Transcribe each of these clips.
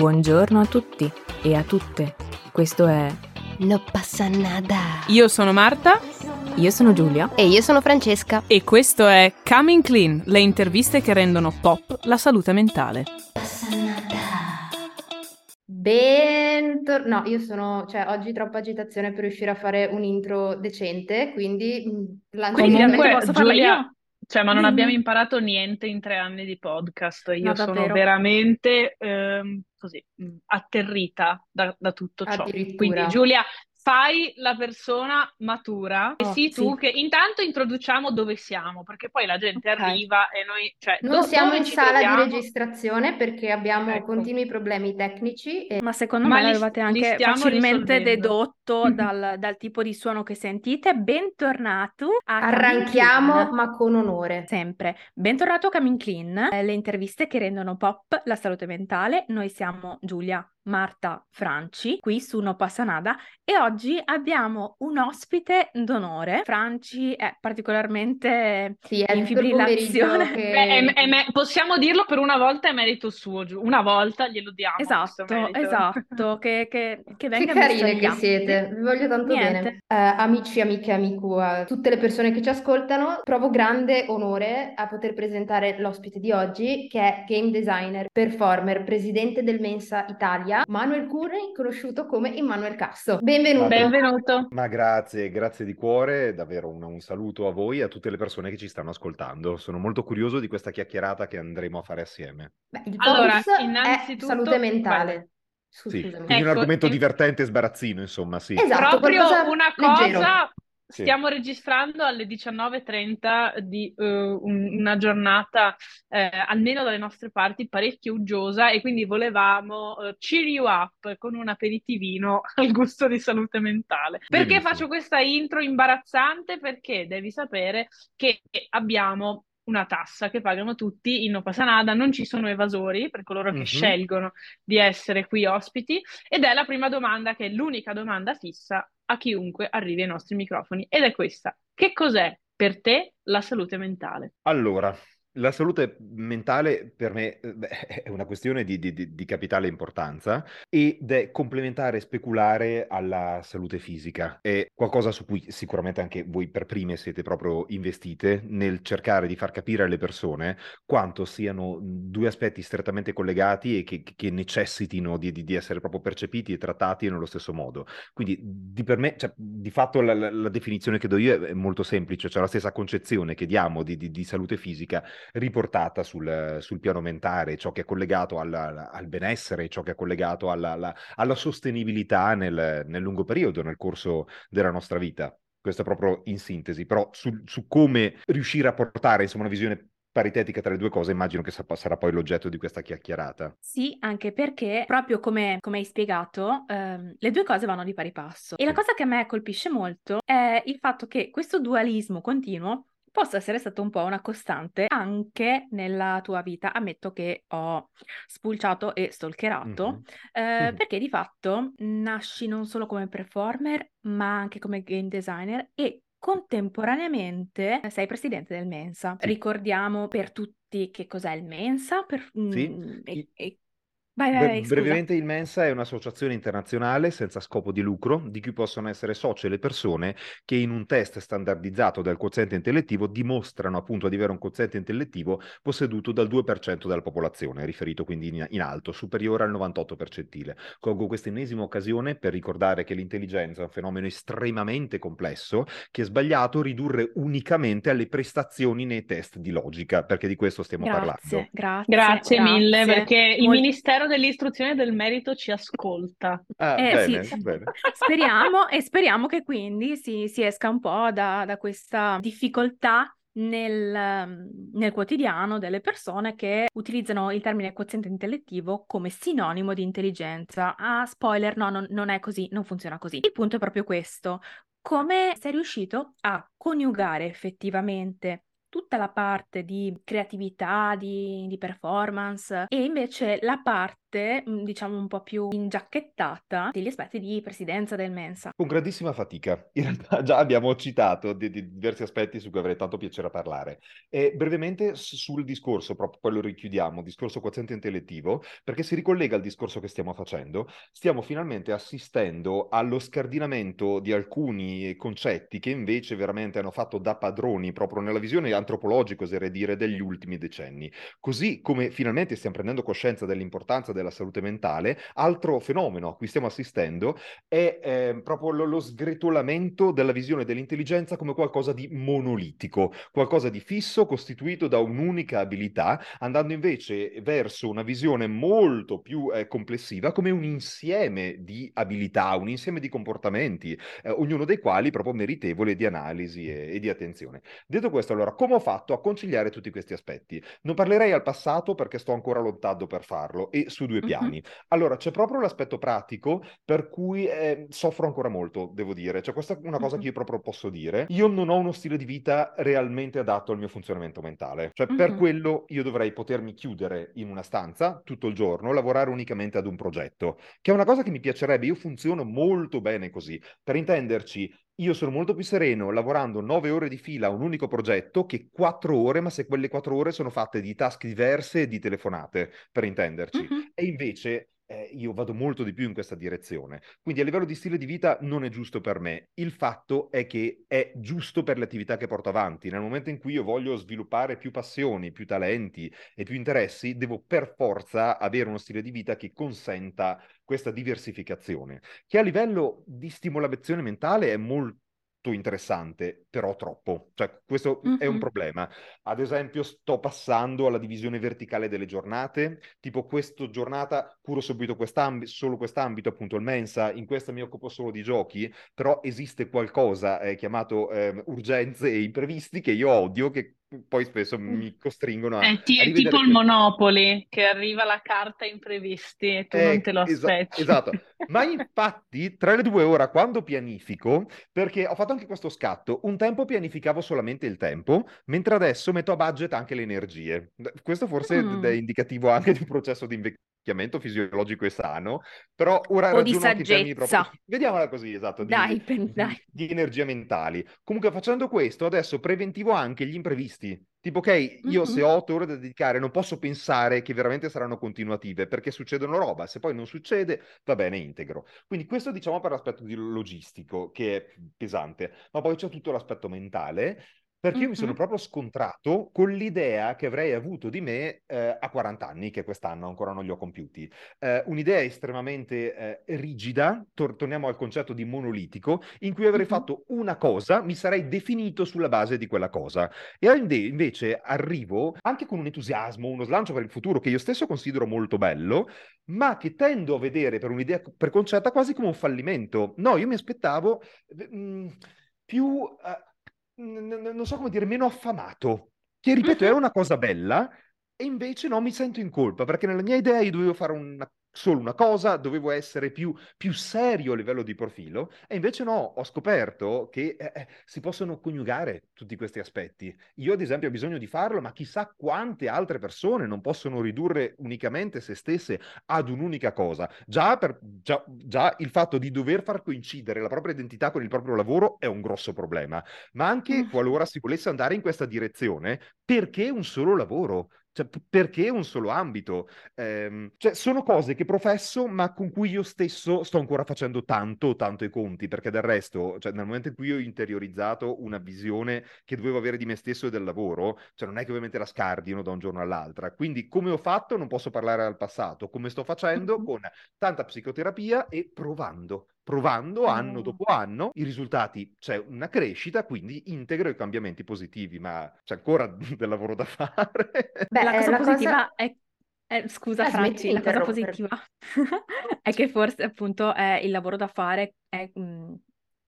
Buongiorno a tutti e a tutte. Questo è No passa nada. Io sono Marta Io sono Giulia. E io sono Francesca. e questo è Coming Clean, le interviste che rendono pop la salute mentale. Bentor- no, io sono, cioè oggi troppa agitazione per riuscire a fare un intro decente, quindi mh, lancio Quindi direttamente- Comunque, posso farla Giulia, io? Cioè, ma non Dimmi. abbiamo imparato niente in tre anni di podcast. Io No, sono veramente ehm, così mh, atterrita da, da tutto ciò. Quindi, Giulia, fai la persona matura e Oh, sii tu sì. che intanto introduciamo dove siamo, perché poi la gente Ok. arriva e noi, cioè, Non do- siamo in sala troviamo? di registrazione perché abbiamo Ecco. continui problemi tecnici e Ma secondo Ma me li- l'avevate anche facilmente risolvendo. dedotto dal, dal tipo di suono che sentite. Bentornato a arranchiamo Clean. ma con onore. Sempre. Bentornato a Coming Clean, eh, le interviste che rendono pop la salute mentale. Noi siamo Giulia, Marta, Franci, qui su No Passa Nada e oggi abbiamo un ospite d'onore. Franci è particolarmente Sì, è in fibrillazione. che... Beh, è- è me- possiamo dirlo per una volta è merito suo, Giu- una volta glielo diamo Esatto, esatto, che, che, che Che venga messo carine che siete, vi voglio tanto Niente. bene. Eh, amici, amiche, amico, a tutte le persone che ci ascoltano, provo grande onore a poter presentare l'ospite di oggi, che è game designer, performer, presidente del Mensa Italia, Manuel Curri, conosciuto come Immanuel Casso. Benvenuto. Benvenuto. Ma grazie, grazie di cuore, davvero un, un saluto a voi e a tutte le persone che ci stanno ascoltando. Sono molto curioso di questa chiacchierata che andremo a fare assieme. Beh, il Allora, innanzitutto- salute mentale. Su- Sì, quindi un Ecco, argomento e- divertente e sbarazzino, insomma, sì. Esatto, Proprio una leggero. Sì. stiamo registrando alle 19.30 di eh, un- una giornata, eh, almeno dalle nostre parti, parecchio uggiosa e quindi volevamo eh, cheer you up con un aperitivino al gusto di salute mentale. Perché Benissimo. faccio questa intro imbarazzante? Perché devi sapere che abbiamo una tassa che pagano tutti in No Passa Nada, non ci sono evasori per coloro che Mhm. scelgono di essere qui ospiti ed è la prima domanda che è l'unica domanda fissa a chiunque arrivi ai nostri microfoni ed è questa. Che cos'è per te la salute mentale? Allora, la salute mentale per me eh, beh, è una questione di, di- di- capitale importanza ed è complementare e speculare alla salute fisica. È qualcosa su cui sicuramente anche voi per prime siete proprio investite nel cercare di far capire alle persone quanto siano due aspetti strettamente collegati e che, che necessitino di, di- essere proprio percepiti e trattati nello stesso modo. Quindi di, per me, cioè, di fatto la, la- definizione che do io è, molto semplice, cioè la stessa concezione che diamo di, di- di salute fisica riportata sul, sul piano mentale, ciò che è collegato alla- al benessere, ciò che è collegato alla, alla- alla sostenibilità nel, nel lungo periodo, nel corso della nostra vita. Questo è proprio in sintesi, però sul- su come riuscire a portare insomma, una visione paritetica tra le due cose, immagino che sa- sarà poi l'oggetto di questa chiacchierata. Sì, anche perché proprio come, come hai spiegato, ehm, le due cose vanno di pari passo. E la Sì. cosa che a me colpisce molto è il fatto che questo dualismo continuo possa essere stato un po' una costante anche nella tua vita. Ammetto che ho spulciato e stalkerato, Mhm. eh, Mhm. perché di fatto nasci non solo come performer, ma anche come game designer e contemporaneamente sei presidente del Mensa. Sì. Ricordiamo per tutti che cos'è il Mensa. per- Sì. mm, e- e- Vai, vai, vai, scusa. brevemente il Mensa è un'associazione internazionale senza scopo di lucro di cui possono essere socie le persone che in un test standardizzato del quoziente intellettivo dimostrano appunto di avere un quoziente intellettivo posseduto dal 2% della popolazione, riferito quindi in, in alto, superiore al 98 percentile. Colgo questa ennesima occasione per ricordare che l'intelligenza è un fenomeno estremamente complesso che è sbagliato ridurre unicamente alle prestazioni nei test di logica, perché di questo stiamo Grazie, parlando. grazie, Grazie mille grazie. perché il Mol- Ministero dell'Istruzione e del Merito ci ascolta. Ah, Eh, bene, sì, bene. speriamo e speriamo che quindi si, si esca un po' da, da questa difficoltà nel, ehm, nel quotidiano delle persone che utilizzano il termine quoziente intellettivo come sinonimo di intelligenza. Ah, spoiler, no, non, non è così, non funziona così. Il punto è proprio questo. Come sei riuscito a coniugare effettivamente tutta la parte di creatività, di, di performance e invece la parte, mm, diciamo, un po' più ingiacchettata degli aspetti di presidenza del Mensa. Con grandissima fatica. In realtà già abbiamo citato di, di diversi aspetti su cui avrei tanto piacere a parlare. E brevemente sul discorso, proprio poi lo richiudiamo, discorso quoziente intellettivo, perché si ricollega al discorso che stiamo facendo. Stiamo finalmente assistendo allo scardinamento di alcuni concetti che invece veramente hanno fatto da padroni proprio nella visione antropologico, oserei dire, degli ultimi decenni. Così come finalmente stiamo prendendo coscienza dell'importanza della salute mentale, altro fenomeno a cui stiamo assistendo è eh, proprio lo, lo sgretolamento della visione dell'intelligenza come qualcosa di monolitico, qualcosa di fisso costituito da un'unica abilità, andando invece verso una visione molto più eh, complessiva come un insieme di abilità, un insieme di comportamenti, eh, ognuno dei quali proprio meritevole di analisi e, e di attenzione. Detto questo, allora, come ho fatto a conciliare tutti questi aspetti? Non parlerei al passato perché sto ancora lottando per farlo e su due piani. Allora, c'è proprio l'aspetto pratico per cui eh, soffro ancora molto, devo dire. Cioè, questa è una cosa che io proprio posso dire. Io non ho uno stile di vita realmente adatto al mio funzionamento mentale. Cioè, per quello io dovrei potermi chiudere in una stanza tutto il giorno, lavorare unicamente ad un progetto, che è una cosa che mi piacerebbe. Io funziono molto bene così. Per intenderci, io sono molto più sereno lavorando nove ore di fila a un unico progetto che quattro ore, ma se quelle quattro ore sono fatte di task diverse e di telefonate, per intenderci. Mm-hmm. E invece eh, io vado molto di più in questa direzione. Quindi a livello di stile di vita non è giusto per me. Il fatto è che è giusto per le attività che porto avanti. Nel momento in cui io voglio sviluppare più passioni, più talenti e più interessi, devo per forza avere uno stile di vita che consenta questa diversificazione, che a livello di stimolazione mentale è molto interessante, però troppo. Cioè, questo mm-hmm. è un problema. Ad esempio, sto passando alla divisione verticale delle giornate, tipo questa giornata curo subito quest'ambito, solo quest'ambito, appunto il mensa, in questa mi occupo solo di giochi, però esiste qualcosa eh, chiamato eh, urgenze e imprevisti che io odio, che poi spesso mi costringono a... È, t- a è tipo il Monopoli, che arriva la carta imprevisti e tu eh, non te lo aspetti. esatto, ma infatti tra le due ore quando pianifico, perché ho fatto anche questo scatto, un tempo pianificavo solamente il tempo, mentre adesso metto a budget anche le energie. Questo forse mm. è indicativo anche di un processo di invecchiamento fisiologico e sano, però ora o di saggezza. Vediamola così, esatto, di, dai, di, dai. di energie mentali. Comunque facendo questo adesso preventivo anche gli imprevisti imprevisti. Tipo, ok, io mm-hmm. se ho otto ore da dedicare non posso pensare che veramente saranno continuative perché succedono roba, se poi non succede va bene, integro. Quindi questo diciamo per l'aspetto logistico che è pesante, ma poi c'è tutto l'aspetto mentale perché mm-hmm. io mi sono proprio scontrato con l'idea che avrei avuto di me eh, a 40 anni, che quest'anno ancora non li ho compiuti. Eh, un'idea estremamente eh, rigida, tor- torniamo al concetto di monolitico, in cui avrei mm-hmm. fatto una cosa, mi sarei definito sulla base di quella cosa. E invece arrivo anche con un entusiasmo, uno slancio per il futuro che io stesso considero molto bello, ma che tendo a vedere per un'idea preconcetta quasi come un fallimento. No, io mi aspettavo mh, più... Uh, n- non so come dire, meno affamato. Che ripeto, è una cosa bella, e invece no, mi sento in colpa perché nella mia idea io dovevo fare una solo una cosa, dovevo essere più, più, serio a livello di profilo e invece no, ho scoperto che eh, eh, si possono coniugare tutti questi aspetti. Io ad esempio ho bisogno di farlo, ma chissà quante altre persone non possono ridurre unicamente se stesse ad un'unica cosa. Già, per, già, già il fatto di dover far coincidere la propria identità con il proprio lavoro è un grosso problema, ma anche mm. qualora si volesse andare in questa direzione, perché un solo lavoro? Cioè, perché un solo ambito? Eh, cioè, sono cose che professo, ma con cui io stesso sto ancora facendo tanto, tanto i conti, perché del resto, cioè, nel momento in cui ho interiorizzato una visione che dovevo avere di me stesso e del lavoro, cioè, non è che ovviamente la scardino da un giorno all'altra. Quindi, come ho fatto, non posso parlare al passato. Come sto facendo? Con tanta psicoterapia e provando, provando anno dopo anno, i risultati c'è una crescita, quindi integro i cambiamenti positivi, ma c'è ancora del lavoro da fare. Beh, la cosa la positiva cosa... è eh, scusa eh, Franci, la cosa positiva è che forse appunto è il lavoro da fare è, mh,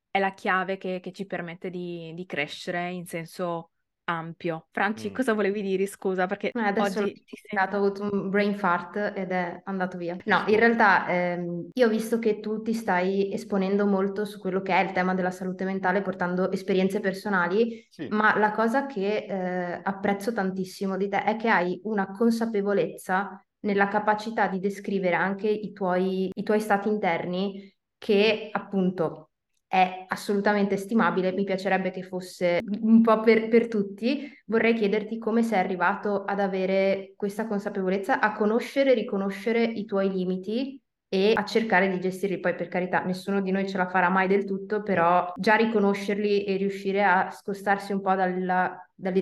è la chiave che, che ci permette di, di, crescere in senso ampio. Franci, Mm. cosa volevi dire? Scusa, perché Eh, adesso oggi ti sento... dimenticato, ho avuto un brain fart ed è andato via. No, in realtà ehm, io ho visto che tu ti stai esponendo molto su quello che è il tema della salute mentale, portando esperienze personali, Sì. ma la cosa che eh, apprezzo tantissimo di te è che hai una consapevolezza nella capacità di descrivere anche i tuoi, i tuoi stati interni che appunto è assolutamente stimabile, mi piacerebbe che fosse un po' per, per tutti. Vorrei chiederti come sei arrivato ad avere questa consapevolezza, a conoscere e riconoscere i tuoi limiti e a cercare di gestirli. Poi, per carità, nessuno di noi ce la farà mai del tutto, però già riconoscerli e riuscire a scostarsi un po' dalla,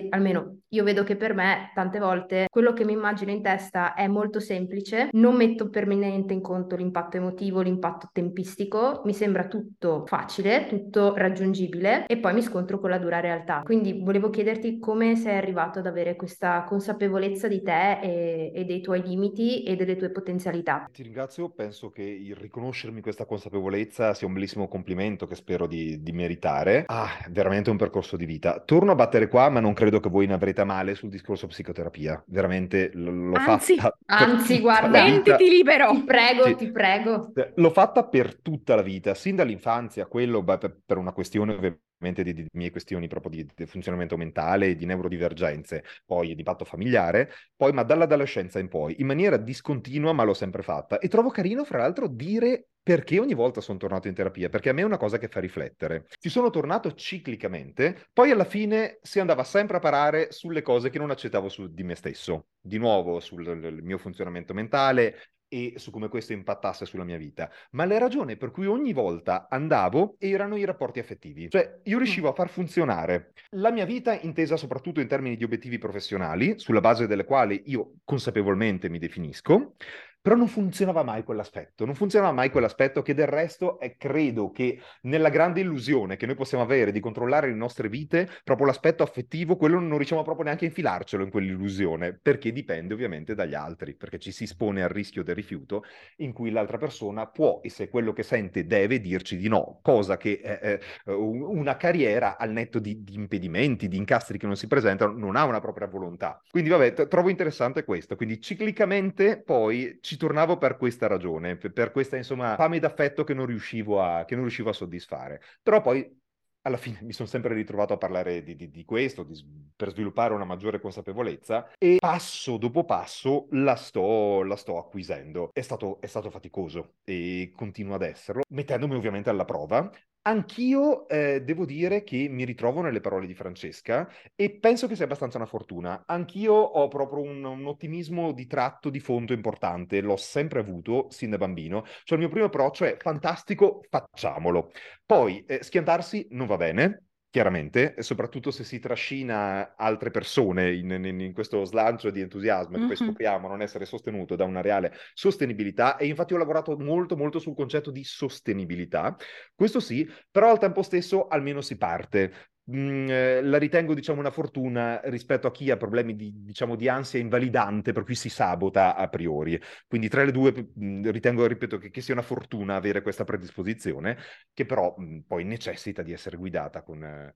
almeno io vedo che per me tante volte quello che mi immagino in testa è molto semplice, non metto per niente in conto l'impatto emotivo, l'impatto tempistico, mi sembra tutto facile, tutto raggiungibile e poi mi scontro con la dura realtà. Quindi volevo chiederti come sei arrivato ad avere questa consapevolezza di te e, e dei tuoi limiti e delle tue potenzialità. Ti ringrazio, penso che il riconoscermi questa consapevolezza sia un bellissimo complimento che spero di, di meritare. Ah, veramente un percorso di vita. Torno a battere qua, ma non credo che voi ne avrete a male sul discorso psicoterapia. Veramente l- l'ho Anzi, fatta anzi, guarda. Sentiti libero! Ti prego, Sì. ti prego. L'ho fatta per tutta la vita, sin dall'infanzia, quello beh, per per una questione ovviamente di, di mie questioni proprio di, di funzionamento mentale, di neurodivergenze, poi di patto familiare, poi ma dall'adolescenza in poi, in maniera discontinua, ma l'ho sempre fatta. E trovo carino, fra l'altro, dire perché ogni volta sono tornato in terapia, perché a me è una cosa che fa riflettere. Ci sono tornato ciclicamente, poi alla fine si andava sempre a parare sulle cose che non accettavo su di me stesso, di nuovo sul mio funzionamento mentale e su come questo impattasse sulla mia vita. Ma la ragione per cui ogni volta andavo erano i rapporti affettivi. Cioè, io riuscivo a far funzionare la mia vita intesa soprattutto in termini di obiettivi professionali, sulla base delle quali io consapevolmente mi definisco, però non funzionava mai quell'aspetto, non funzionava mai quell'aspetto che del resto è credo che nella grande illusione che noi possiamo avere di controllare le nostre vite, proprio l'aspetto affettivo, quello non riusciamo proprio neanche a infilarcelo in quell'illusione, perché dipende ovviamente dagli altri, perché ci si espone al rischio del rifiuto in cui l'altra persona può, e se quello che sente deve, dirci di no, cosa che eh, eh, una carriera al netto di, di impedimenti, di incastri che non si presentano, non ha una propria volontà. Quindi vabbè, trovo interessante questo, quindi ciclicamente poi ci tornavo per questa ragione, per, questa insomma fame d'affetto che non riuscivo a, non riuscivo a soddisfare. Però poi alla fine mi sono sempre ritrovato a parlare di, di- di questo, di per sviluppare una maggiore consapevolezza e passo dopo passo la sto, la sto acquisendo. È stato, è stato faticoso e continua ad esserlo, mettendomi ovviamente alla prova. Anch'io eh, devo dire che mi ritrovo nelle parole di Francesca e penso che sia abbastanza una fortuna. Anch'io ho proprio un, un ottimismo di tratto di fondo importante, l'ho sempre avuto sin da bambino. Cioè il mio primo approccio è fantastico, facciamolo. Poi eh, schiantarsi non va bene, chiaramente, e soprattutto se si trascina altre persone in, in- in questo slancio di entusiasmo che poi scopriamo non essere sostenuto da una reale sostenibilità e infatti ho lavorato molto molto sul concetto di sostenibilità. Questo sì, però al tempo stesso almeno si parte. Mm, eh, la ritengo, diciamo, una fortuna rispetto a chi ha problemi di, diciamo, di ansia invalidante, per cui si sabota a priori. Quindi tra le due mh, ritengo, ripeto, che, che sia una fortuna avere questa predisposizione, che però mh, poi necessita di essere guidata con, eh,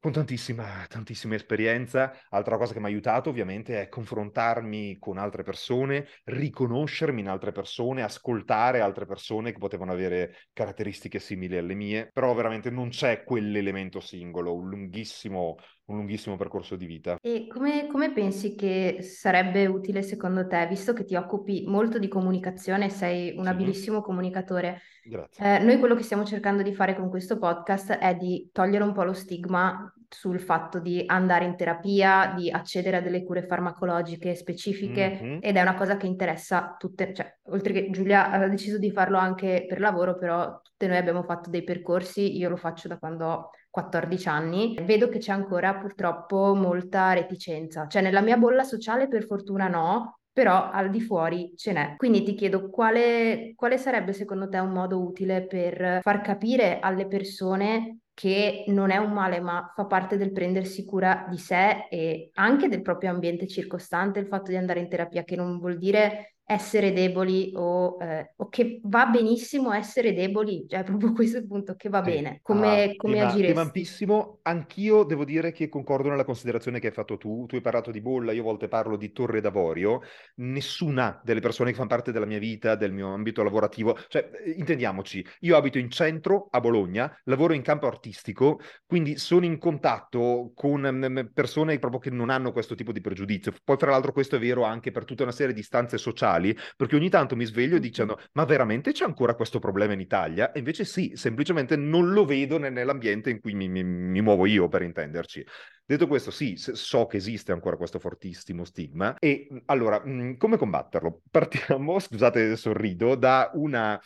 con tantissima, tantissima esperienza. Altra cosa che mi ha aiutato ovviamente è confrontarmi con altre persone, riconoscermi in altre persone, ascoltare altre persone che potevano avere caratteristiche simili alle mie, però veramente non c'è quell'elemento singolo, un lunghissimo, un lunghissimo percorso di vita. E come, come pensi che sarebbe utile secondo te, visto che ti occupi molto di comunicazione, sei un Sì. abilissimo comunicatore, Grazie. eh, noi quello che stiamo cercando di fare con questo podcast è di togliere un po' lo stigma sul fatto di andare in terapia, di accedere a delle cure farmacologiche specifiche Mhm. ed è una cosa che interessa tutte, cioè, oltre che Giulia ha deciso di farlo anche per lavoro, però tutte noi abbiamo fatto dei percorsi, io lo faccio da quando ho 14 anni, vedo che c'è ancora purtroppo molta reticenza, cioè nella mia bolla sociale per fortuna no, però al di fuori ce n'è. Quindi ti chiedo quale, quale sarebbe secondo te un modo utile per far capire alle persone che non è un male, ma fa parte del prendersi cura di sé e anche del proprio ambiente circostante, il fatto di andare in terapia, che non vuol dire essere deboli o, eh, o, che va benissimo essere deboli, cioè proprio questo è il punto, che va sì. bene, come, ah, come tema, agiresti? Tema ampissimo, anch'io devo dire che concordo nella considerazione che hai fatto tu, tu hai parlato di bolla, io a volte parlo di torre d'avorio, nessuna delle persone che fanno parte della mia vita, del mio ambito lavorativo, cioè intendiamoci, io abito in centro a Bologna, lavoro in campo artistico, quindi sono in contatto con mm, persone proprio che non hanno questo tipo di pregiudizio, poi fra l'altro questo è vero anche per tutta una serie di stanze sociali, sociali, perché ogni tanto mi sveglio dicendo ma veramente c'è ancora questo problema in Italia? E invece sì, semplicemente non lo vedo nell'ambiente in cui mi, mi, mi muovo io, per intenderci. Detto questo, sì, so che esiste ancora questo fortissimo stigma e allora, come combatterlo? Partiamo, scusate, sorrido, da una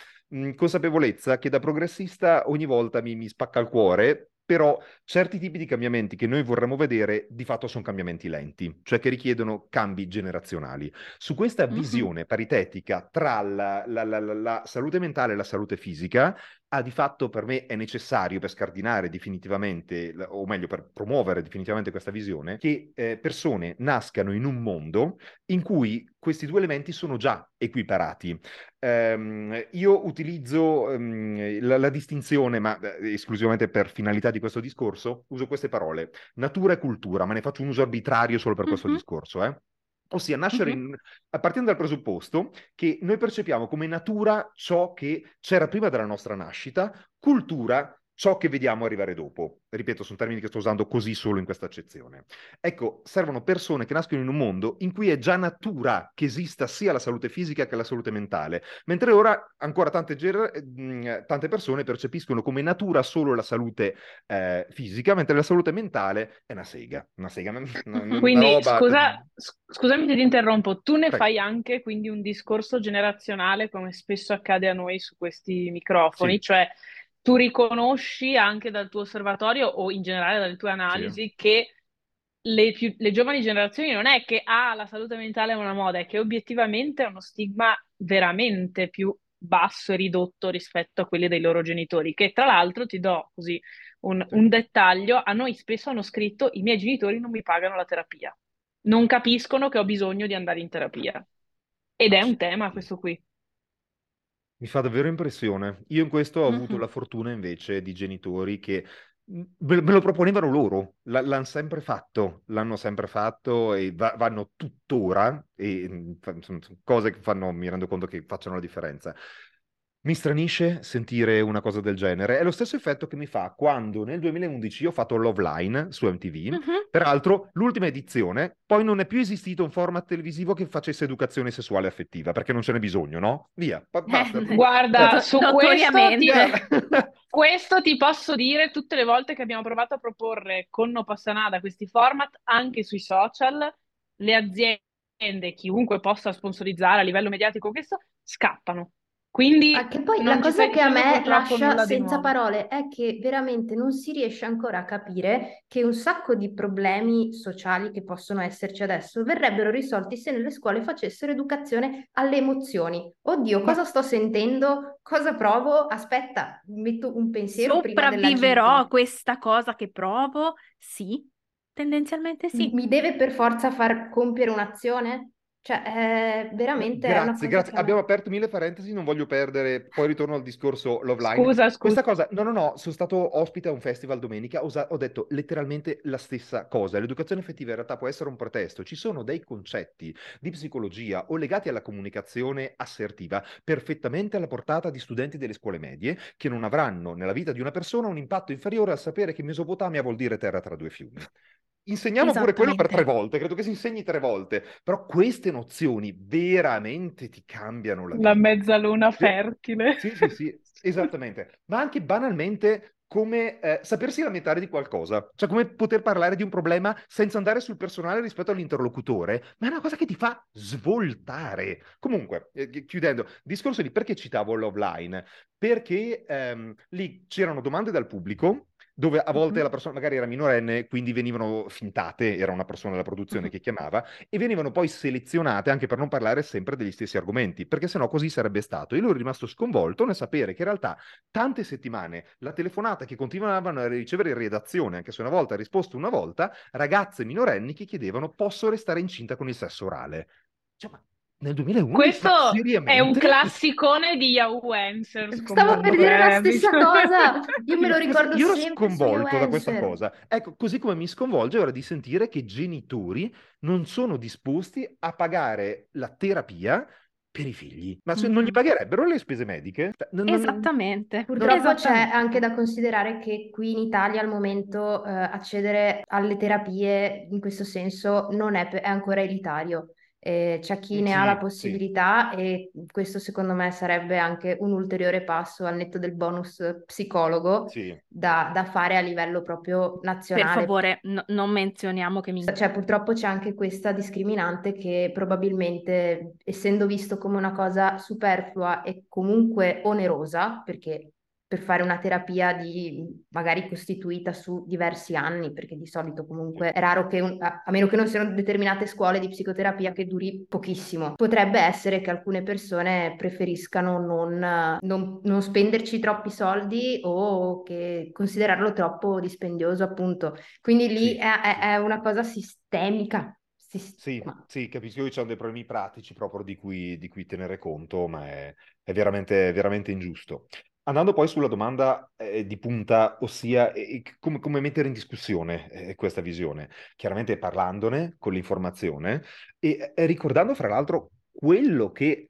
consapevolezza che da progressista ogni volta mi, mi spacca il cuore però certi tipi di cambiamenti che noi vorremmo vedere di fatto sono cambiamenti lenti, cioè che richiedono cambi generazionali. Su questa visione paritetica tra la, la, la, la, salute mentale e la salute fisica, ah, di fatto per me è necessario per scardinare definitivamente, o meglio per promuovere definitivamente questa visione, che eh, persone nascano in un mondo in cui questi due elementi sono già equiparati. Um, io utilizzo um, la, la, distinzione, ma eh, esclusivamente per finalità di questo discorso, uso queste parole, natura e cultura, ma ne faccio un uso arbitrario solo per questo mm-hmm. discorso, eh? Ossia, nascere mm-hmm. in, partendo dal presupposto che noi percepiamo come natura ciò che c'era prima della nostra nascita, cultura ciò che vediamo arrivare dopo. Ripeto, sono termini che sto usando così solo in questa accezione. Ecco, servono persone che nascono in un mondo in cui è già natura che esista sia la salute fisica che la salute mentale, mentre ora ancora tante, ger- mm, tante persone percepiscono come natura solo la salute eh, fisica, mentre la salute mentale è una sega. Una sega una, una quindi, roba... scusa, scusami se ti interrompo, tu ne Prego. fai anche quindi un discorso generazionale, come spesso accade a noi su questi microfoni, sì. cioè tu riconosci anche dal tuo osservatorio o in generale dalle tue analisi sì. che le, più, le, giovani generazioni non è che ah, la salute mentale è una moda, è che obiettivamente è uno stigma veramente più basso e ridotto rispetto a quelli dei loro genitori, che tra l'altro ti do così un, un dettaglio, a noi spesso hanno scritto i miei genitori non mi pagano la terapia, non capiscono che ho bisogno di andare in terapia. Ed è un tema questo qui. Mi fa davvero impressione. Io in questo ho avuto la fortuna invece di genitori che me lo proponevano loro, L- l'hanno sempre fatto, l'hanno sempre fatto e va- vanno tuttora, e sono cose che fanno, mi rendo conto che facciano la differenza. Mi stranisce sentire una cosa del genere. È lo stesso effetto che mi fa quando nel 2011 ho fatto Love Line su MTV. Mm-hmm. Peraltro, l'ultima edizione, poi non è più esistito un format televisivo che facesse educazione sessuale affettiva, perché non ce n'è bisogno, no? Via, basta. Eh, guarda, su questo ti, questo ti posso dire tutte le volte che abbiamo provato a proporre con No Passanada questi format anche sui social, le aziende, chiunque possa sponsorizzare a livello mediatico questo, scappano quindi ah, che poi la cosa che a me lascia senza parole è che veramente non si riesce ancora a capire che un sacco di problemi sociali che possono esserci adesso verrebbero risolti se nelle scuole facessero educazione alle emozioni. Oddio, cosa sto sentendo? Cosa provo? Aspetta, metto un pensiero prima della Sopravviverò questa cosa che provo? Sì, tendenzialmente sì. Mi deve per forza far compiere un'azione? Cioè, è veramente... Grazie, grazie. Che... Abbiamo aperto mille parentesi, non voglio perdere, poi ritorno al discorso Love Line. Scusa, scusa. Questa cosa, no, no, no, sono stato ospite a un festival domenica, ho, ho detto letteralmente la stessa cosa. L'educazione effettiva in realtà può essere un pretesto. Ci sono dei concetti di psicologia o legati alla comunicazione assertiva perfettamente alla portata di studenti delle scuole medie che non avranno nella vita di una persona un impatto inferiore a sapere che Mesopotamia vuol dire terra tra due fiumi. Insegniamo pure quello per tre volte, credo che si insegni tre volte, però queste nozioni veramente ti cambiano la vita. La mezzaluna fertile. Sì, sì, sì, esattamente. Ma anche banalmente come eh, sapersi lamentare di qualcosa, cioè come poter parlare di un problema senza andare sul personale rispetto all'interlocutore, ma è una cosa che ti fa svoltare. Comunque, eh, chiudendo, discorso di perché citavo l'offline, perché ehm, lì c'erano domande dal pubblico dove a volte la persona magari era minorenne, quindi venivano fintate, era una persona della produzione che chiamava, e venivano poi selezionate anche per non parlare sempre degli stessi argomenti, perché sennò così sarebbe stato. Io ero rimasto sconvolto nel sapere che in realtà tante settimane la telefonata che continuavano a ricevere in redazione, anche se una volta ha risposto una volta, ragazze minorenni che chiedevano posso restare incinta con il sesso orale. Cioè, ma nel 2011 Questo è un classicone di Yahoo Answers. Stavo per comunque, dire la eh, stessa cosa. Io me lo ricordo Io ero sempre su sconvolto da questa cosa. Ecco, così come mi sconvolge ora di sentire che genitori non sono disposti a pagare la terapia per i figli. Ma se non gli Mhm. pagherebbero le spese mediche? Cioè, non- non- Esattamente. Purtroppo c'è Esattamente. anche da considerare che qui in Italia al momento eh, accedere alle terapie in questo senso non è, è ancora elitario. Eh, c'è chi ne ha la sì, sì. possibilità e questo secondo me sarebbe anche un ulteriore passo al netto del bonus psicologo Sì. da, da fare a livello proprio Per nazionale. favore, no- non menzioniamo che mi... Cioè, purtroppo c'è anche questa discriminante che probabilmente, essendo visto come una cosa superflua e comunque onerosa, perché per fare una terapia di magari costituita su diversi anni, perché di solito comunque è raro che, un- a, a meno che non siano determinate scuole di psicoterapia che duri pochissimo, potrebbe essere che alcune persone preferiscano non, non- non spenderci troppi soldi o che considerarlo troppo dispendioso, appunto. Quindi lì Sì, è, è- una cosa sistemica. Sì, sì, capisco che ci sono dei problemi pratici proprio di cui, di cui tenere conto, ma è, è veramente, veramente ingiusto. Andando poi sulla domanda eh, di punta, ossia eh, come, come mettere in discussione eh, questa visione, chiaramente parlandone con l'informazione e ricordando fra l'altro quello che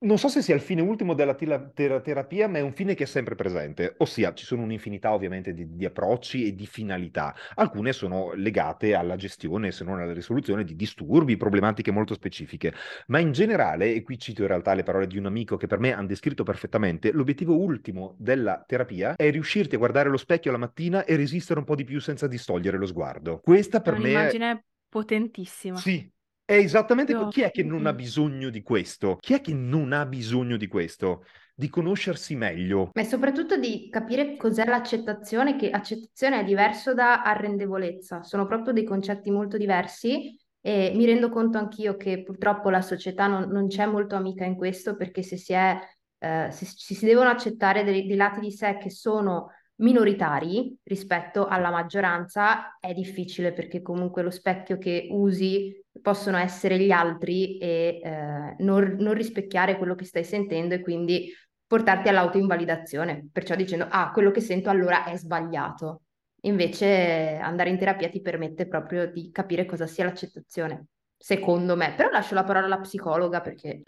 non so se sia il fine ultimo della tila- terapia, ma è un fine che è sempre presente, ossia ci sono un'infinità ovviamente di, di approcci e di finalità. Alcune sono legate alla gestione, se non alla risoluzione di disturbi, problematiche molto specifiche, ma in generale, e qui cito in realtà le parole di un amico che per me hanno descritto perfettamente, l'obiettivo ultimo della terapia è riuscirti a guardare allo specchio la mattina e resistere un po' di più senza distogliere lo sguardo. Questa È per me è... un'immagine potentissima. Sì, è esattamente que- chi è che non ha bisogno di questo? Chi è che non ha bisogno di questo? Di conoscersi meglio. Ma soprattutto di capire cos'è l'accettazione, che accettazione è diverso da arrendevolezza, sono proprio dei concetti molto diversi e mi rendo conto anch'io che purtroppo la società non, non c'è molto amica in questo perché se si è, eh, se si si devono accettare dei, dei lati di sé che sono minoritari rispetto alla maggioranza, è difficile perché comunque lo specchio che usi possono essere gli altri e eh, non, non rispecchiare quello che stai sentendo e quindi portarti all'autoinvalidazione, perciò dicendo, ah, quello che sento allora è sbagliato. Invece andare in terapia ti permette proprio di capire cosa sia l'accettazione, secondo me. Però lascio la parola alla psicologa perché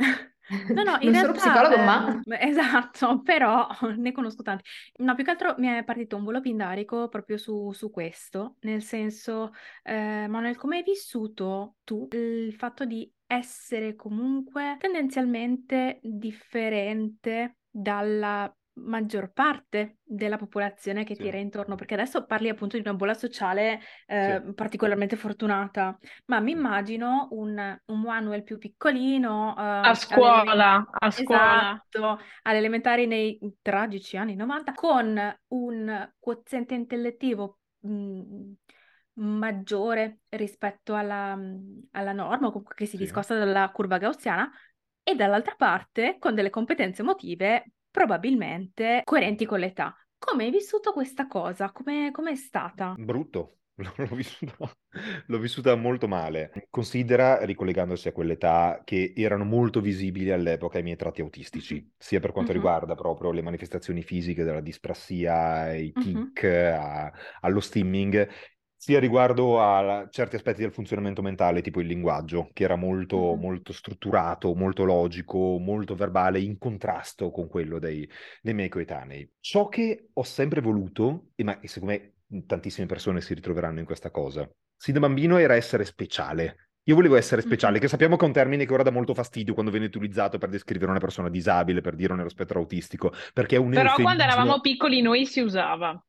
No, no, in non sono realtà, psicologo, ma... eh, esatto, però ne conosco tanti. No, più che altro mi è partito un volo pindarico proprio su, su questo, nel senso, eh, Manuel, come hai vissuto tu il fatto di essere comunque tendenzialmente differente dalla maggior parte della popolazione che ti Sì. era intorno? Perché adesso parli appunto di una bolla sociale eh, Sì. particolarmente fortunata, ma mi immagino un, un Manuel più piccolino eh, A scuola, a scuola. Esatto, alle elementari nei tragici anni 90, con un quoziente intellettivo mh, maggiore rispetto alla, alla norma, o comunque che si Sì. discosta dalla curva gaussiana, e dall'altra parte con delle competenze emotive probabilmente coerenti con l'età. Come hai vissuto questa cosa? Come è stata? Brutto. L'ho vissuta, l'ho vissuta molto male. Considera, ricollegandosi a quell'età, che erano molto visibili all'epoca i miei tratti autistici, sia per quanto Mhm. riguarda proprio le manifestazioni fisiche della disprassia, i Mhm. tic, a- allo stimming, sia riguardo a certi aspetti del funzionamento mentale, tipo il linguaggio, che era molto, Mhm. molto strutturato, molto logico, molto verbale, in contrasto con quello dei, dei miei coetanei. Ciò che ho sempre voluto, e ma e secondo me tantissime persone si ritroveranno in questa cosa, sin da bambino era essere speciale. Io volevo essere speciale, Mhm. che sappiamo che è un termine che ora dà molto fastidio quando viene utilizzato per descrivere una persona disabile, per dire nello spettro autistico, perché è un Però quando eufemismo. eravamo piccoli noi si usava.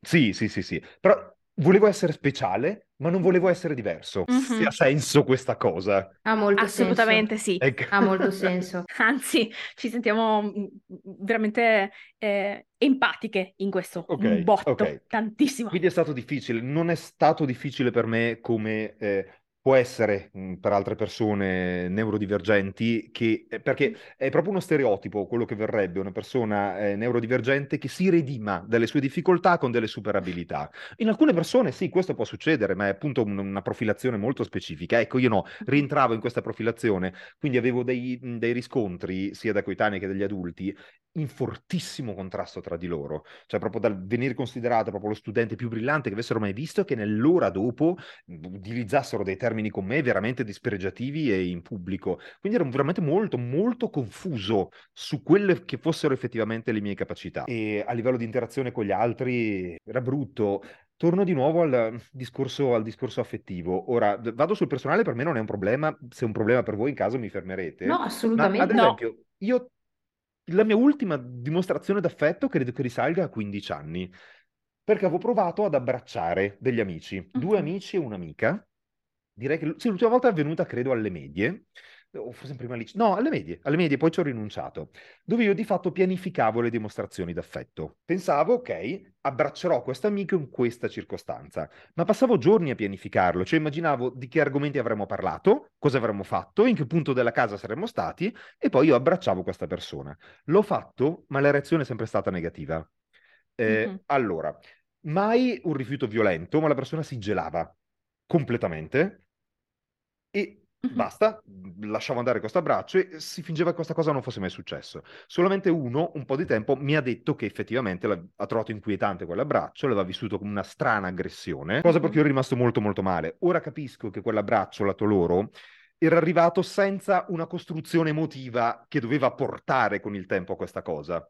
Sì, sì, sì, sì. Però volevo essere speciale ma non volevo essere diverso. Mhm. Se ha senso questa cosa. Ha molto Assolutamente sì. Ecco. senso. Ha molto senso. Anzi, ci sentiamo mm, veramente eh, empatiche in questo, Ok, un botto, ok. tantissimo. Quindi è stato difficile, non è stato difficile per me come eh, può essere mh, per altre persone neurodivergenti, che, eh, perché è proprio uno stereotipo quello che verrebbe una persona eh, neurodivergente che si redima dalle sue difficoltà con delle superabilità. In alcune persone sì, questo può succedere, ma è appunto un- una profilazione molto specifica. Ecco, io no, rientravo in questa profilazione, quindi avevo dei, mh, dei riscontri sia da coetanei che dagli adulti in fortissimo contrasto tra di loro, cioè proprio dal venire considerato proprio lo studente più brillante che avessero mai visto che nell'ora dopo mh, utilizzassero dei termini con me veramente dispregiativi e in pubblico. Quindi ero veramente molto, molto confuso su quelle che fossero effettivamente le mie capacità. E a livello di interazione con gli altri era brutto. Torno di nuovo al discorso, al discorso affettivo. Ora, vado sul personale, per me non è un problema. Se è un problema per voi in caso mi fermerete. No, Ma ad assolutamente. No. esempio, io la mia ultima dimostrazione d'affetto credo che risalga a 15 anni, perché avevo provato ad abbracciare degli amici, due amici e un'amica. Direi che sì, l'ultima volta è avvenuta, credo, alle medie, o forse prima liceo. No, alle medie, alle medie, poi ci ho rinunciato, dove io di fatto pianificavo le dimostrazioni d'affetto. Pensavo, ok, abbraccerò questo amico in questa circostanza, ma passavo giorni a pianificarlo, cioè immaginavo di che argomenti avremmo parlato, cosa avremmo fatto, in che punto della casa saremmo stati, e poi io abbracciavo questa persona. L'ho fatto, ma la reazione è sempre stata negativa. Eh, Mhm. Allora, mai un rifiuto violento, ma la persona si gelava completamente e basta, lasciavo andare questo abbraccio e si fingeva che questa cosa non fosse mai successo. Solamente uno, un po' di tempo, mi ha detto che effettivamente ha trovato inquietante quell'abbraccio, l'aveva vissuto come una strana aggressione, cosa per cui ero rimasto molto molto male. Ora capisco che quell'abbraccio lato loro era arrivato senza una costruzione emotiva che doveva portare con il tempo a questa cosa.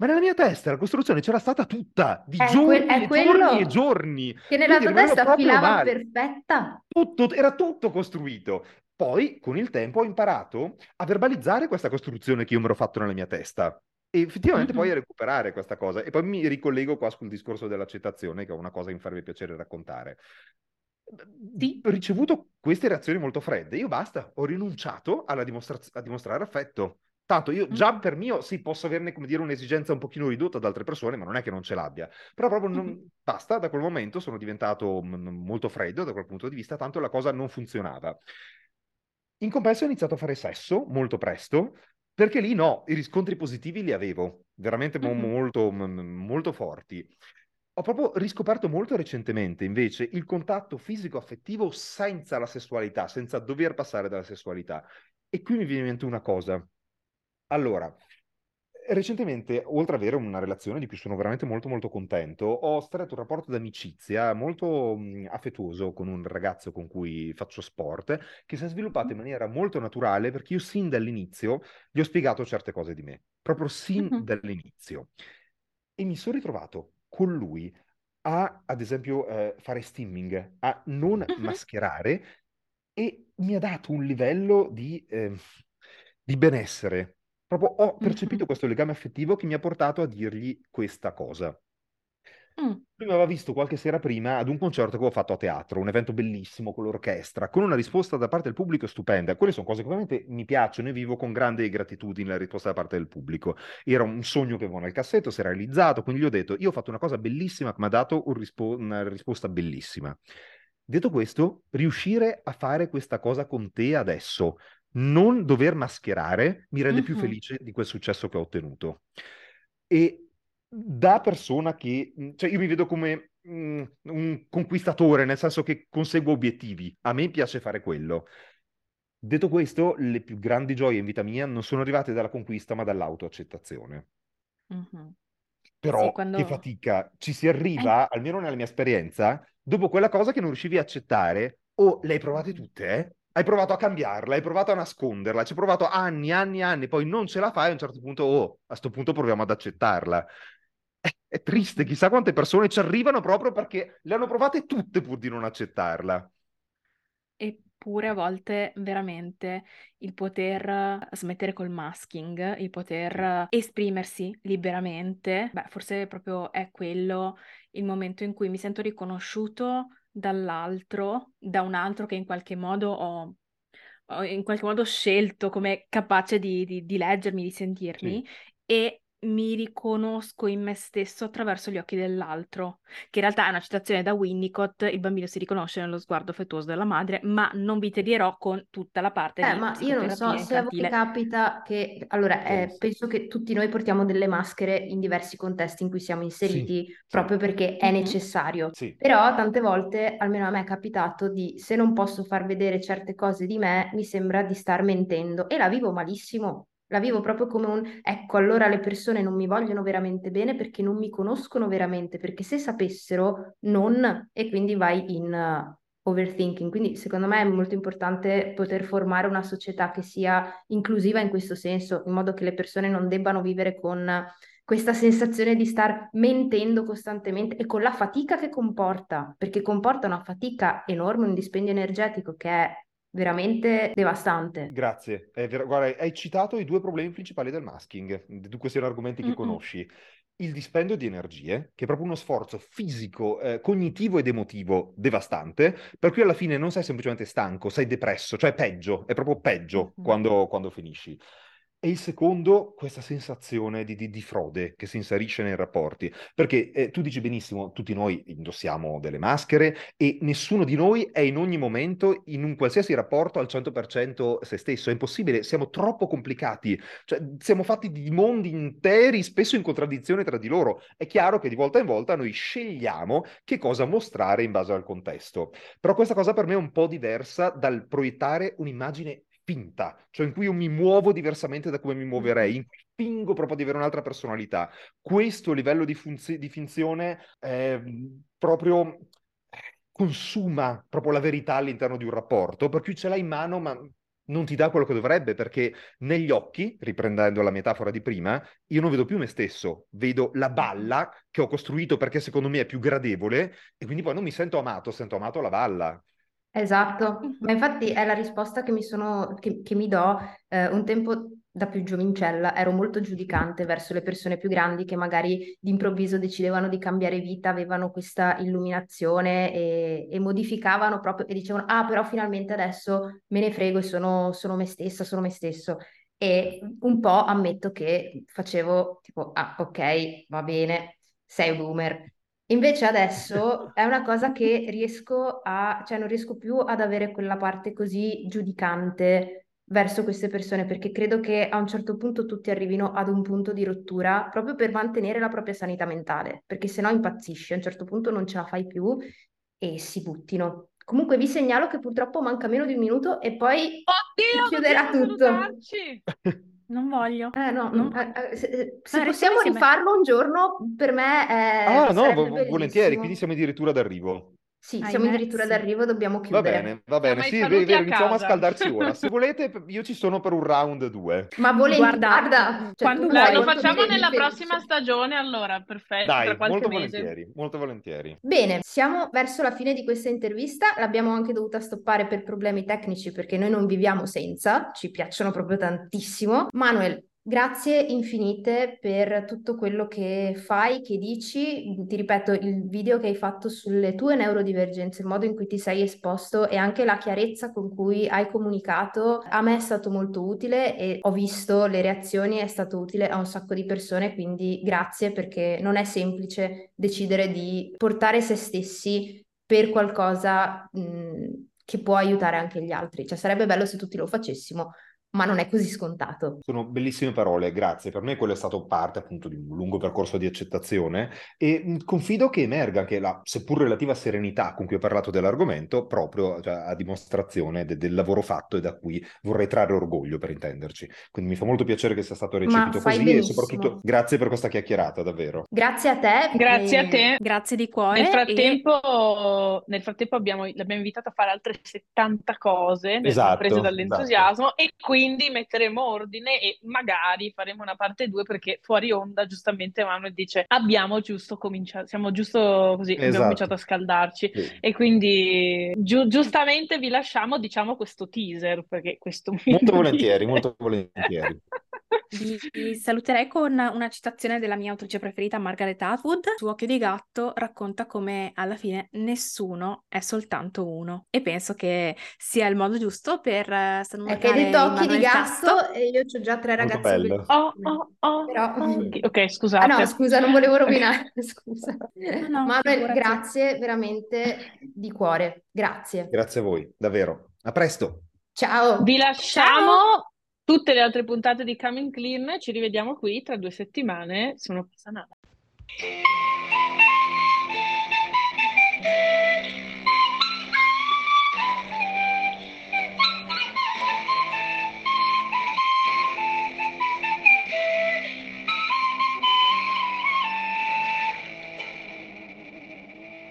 Ma nella mia testa la costruzione c'era stata tutta, di È giorni que- e giorni e giorni. Che nella tua testa filava male. perfetta. Tutto, era tutto costruito. Poi, con il tempo, ho imparato a verbalizzare questa costruzione che io mi ero fatto nella mia testa. E effettivamente poi Mhm. a recuperare questa cosa. E poi mi ricollego qua sul discorso dell'accettazione, che è una cosa che mi farebbe piacere raccontare. Sì. Ho ricevuto queste reazioni molto fredde. Io basta, ho rinunciato alla dimostraz- a dimostrare affetto. Tanto io già per mio, sì, posso averne, come dire, un'esigenza un pochino ridotta da altre persone, ma non è che non ce l'abbia. Però proprio non... Basta, da quel momento sono diventato mm, molto freddo da quel punto di vista, tanto la cosa non funzionava. In compenso ho iniziato a fare sesso molto presto, perché lì no, i riscontri positivi li avevo, veramente Mhm. molto, m- molto forti. Ho proprio riscoperto molto recentemente invece il contatto fisico-affettivo senza la sessualità, senza dover passare dalla sessualità. E qui mi viene in mente una cosa. Allora, recentemente, oltre ad avere una relazione di cui sono veramente molto molto contento, ho stretto un rapporto d'amicizia molto mh, affettuoso con un ragazzo con cui faccio sport, che si è sviluppato in maniera molto naturale perché io sin dall'inizio gli ho spiegato certe cose di me, proprio sin Mhm. dall'inizio. E mi sono ritrovato con lui a, ad esempio, eh, fare stimming, a non Mhm. mascherare e mi ha dato un livello di, eh, di benessere. Proprio ho percepito Mhm. questo legame affettivo che mi ha portato a dirgli questa cosa. Mm. Lui mi aveva visto qualche sera prima ad un concerto che avevo fatto a teatro, un evento bellissimo con l'orchestra, con una risposta da parte del pubblico stupenda. Quelle sono cose che ovviamente mi piacciono e vivo con grande gratitudine la risposta da parte del pubblico. Era un sogno che avevo nel cassetto, si era realizzato, quindi gli ho detto, io ho fatto una cosa bellissima che mi ha dato un rispo- una risposta bellissima. Detto questo, riuscire a fare questa cosa con te adesso, non dover mascherare, mi rende più Mhm. felice di quel successo che ho ottenuto. E da persona che, mh, cioè io mi vedo come mh, un conquistatore, nel senso che conseguo obiettivi. A me piace fare quello. Detto questo, le più grandi gioie in vita mia non sono arrivate dalla conquista, ma dall'autoaccettazione. Mhm. Però Sì, quando- che fatica, ci si arriva, almeno nella mia esperienza, dopo quella cosa che non riuscivi a accettare, o le hai provate tutte, eh? Hai provato a cambiarla, hai provato a nasconderla, ci hai provato anni, anni, anni, poi non ce la fai, a un certo punto, oh, a sto punto proviamo ad accettarla. È, è triste, chissà quante persone ci arrivano proprio perché le hanno provate tutte pur di non accettarla. Eppure a volte veramente il poter smettere col masking, il poter esprimersi liberamente, beh, forse proprio è quello il momento in cui mi sento riconosciuto dall'altro, da un altro che in qualche modo ho, ho in qualche modo scelto come capace di, di, di leggermi, di sentirmi, Sì. e mi riconosco in me stesso attraverso gli occhi dell'altro, che in realtà è una citazione da Winnicott, il bambino si riconosce nello sguardo affettuoso della madre, ma non vi tedierò con tutta la parte Eh, ma io non so se a voi capita che, allora, eh, penso che tutti noi portiamo delle maschere in diversi contesti in cui siamo Sì, inseriti sì, proprio perché è Mhm. necessario. sì. Però tante volte, almeno a me è capitato di, se non posso far vedere certe cose di me, mi sembra di star mentendo e la vivo malissimo. La vivo proprio come un, ecco, allora le persone non mi vogliono veramente bene perché non mi conoscono veramente, perché se sapessero, non, e quindi vai in eh, overthinking. Quindi secondo me è molto importante poter formare una società che sia inclusiva in questo senso, in modo che le persone non debbano vivere con questa sensazione di star mentendo costantemente e con la fatica che comporta, perché comporta una fatica enorme, un dispendio energetico che è veramente devastante. Grazie. È vero- guarda, hai citato i due problemi principali del masking. Questi sono argomenti che Mm-mm. conosci. Il dispendio di energie, che è proprio uno sforzo fisico, eh, cognitivo ed emotivo devastante, per cui alla fine non sei semplicemente stanco, sei depresso, cioè peggio, è proprio peggio Mhm. quando, quando finisci. E il secondo, questa sensazione di, di- di frode che si inserisce nei rapporti. Perché eh, tu dici benissimo, tutti noi indossiamo delle maschere e nessuno di noi è in ogni momento in un qualsiasi rapporto al 100% se stesso. È impossibile, siamo troppo complicati. Cioè, siamo fatti di mondi interi, spesso in contraddizione tra di loro. È chiaro che di volta in volta noi scegliamo che cosa mostrare in base al contesto. Però questa cosa per me è un po' diversa dal proiettare un'immagine finta, cioè in cui io mi muovo diversamente da come mi muoverei, in cui fingo proprio di avere un'altra personalità. Questo livello di, funzi- di finzione eh, proprio consuma proprio la verità all'interno di un rapporto, per cui ce l'hai in mano, ma non ti dà quello che dovrebbe, perché negli occhi, riprendendo la metafora di prima, io non vedo più me stesso, vedo la balla che ho costruito perché secondo me è più gradevole e quindi poi non mi sento amato, sento amato la balla. Esatto, Mhm. ma infatti è la risposta che mi sono, che, che mi do. Eh, un tempo da più giovincella ero molto giudicante verso le persone più grandi che magari d'improvviso decidevano di cambiare vita, avevano questa illuminazione e, e modificavano proprio e dicevano: Ah, però finalmente adesso me ne frego e sono, sono me stessa, sono me stesso. E un po' ammetto che facevo tipo: Ah, ok, va bene, sei un boomer. Invece adesso è una cosa che riesco a, cioè non riesco più ad avere quella parte così giudicante verso queste persone, perché credo che a un certo punto tutti arrivino ad un punto di rottura proprio per mantenere la propria sanità mentale, perché sennò impazzisci, a un certo punto non ce la fai più e si buttino. Comunque vi segnalo che purtroppo manca meno di un minuto e poi si Oddio, chiuderà tutto. Non voglio. Eh no, Non eh, eh, se, se No, restiamo possiamo rifarlo un giorno, per me eh, Ah, no, volentieri, quindi siamo addirittura d'arrivo. Sì, siamo addirittura d'arrivo, dobbiamo Va chiudere. bene, va bene, Siamo ai sì, vero, a iniziamo a scaldarci ora. Se volete, io ci sono per un round 2. Ma volentieri, Guarda, guarda, cioè, quando vuoi. Lo facciamo nella prossima stagione allora, perfetto, Dai, molto mese. volentieri, molto volentieri. Bene, siamo verso la fine di questa intervista, l'abbiamo anche dovuta stoppare per problemi tecnici perché noi non viviamo senza, ci piacciono proprio tantissimo. Manuel, grazie infinite per tutto quello che fai, che dici. Ti ripeto, il video che hai fatto sulle tue neurodivergenze, il modo in cui ti sei esposto e anche la chiarezza con cui hai comunicato, a me è stato molto utile e ho visto le reazioni, è stato utile a un sacco di persone, quindi grazie perché non è semplice decidere di portare se stessi per qualcosa mh, che può aiutare anche gli altri. Cioè sarebbe bello se tutti lo facessimo, ma non è così scontato. Sono bellissime parole, grazie. Per me quello è stato parte appunto di un lungo percorso di accettazione e confido che emerga anche la seppur relativa serenità con cui ho parlato dell'argomento, proprio cioè, a dimostrazione de- del lavoro fatto e da cui vorrei trarre orgoglio per intenderci. Quindi mi fa molto piacere che sia stato recepito così e benissimo. soprattutto grazie per questa chiacchierata, davvero. Grazie a te. Grazie e- a te. Grazie di cuore. Nel e- frattempo, nel frattempo abbiamo, l'abbiamo invitato a fare altre 70 cose, Esatto, prese dall'entusiasmo, e quindi metteremo ordine e magari faremo una parte 2 perché fuori onda, giustamente Manuel dice, abbiamo giusto cominciato, siamo giusto così, abbiamo Esatto. cominciato a scaldarci. Sì. E quindi giu- giustamente vi lasciamo, diciamo, questo teaser, perché questo Molto volentieri, molto volentieri. Vi saluterei con una citazione della mia autrice preferita, Margaret Atwood. Su Occhio di gatto racconta come alla fine nessuno è soltanto uno. E penso che sia il modo giusto per uh, È che hai detto Occhi di gatto e io ho già tre ragazzi. Oh, oh, oh, Però... Ok, scusate. Ah no, scusa, non volevo rovinare, scusa. No, no, Manuel, grazie veramente di cuore. Grazie. Grazie a voi, davvero. A presto. Ciao. Vi lasciamo Ciao tutte le altre puntate di Coming Clean. Ci rivediamo qui tra due settimane su una personale.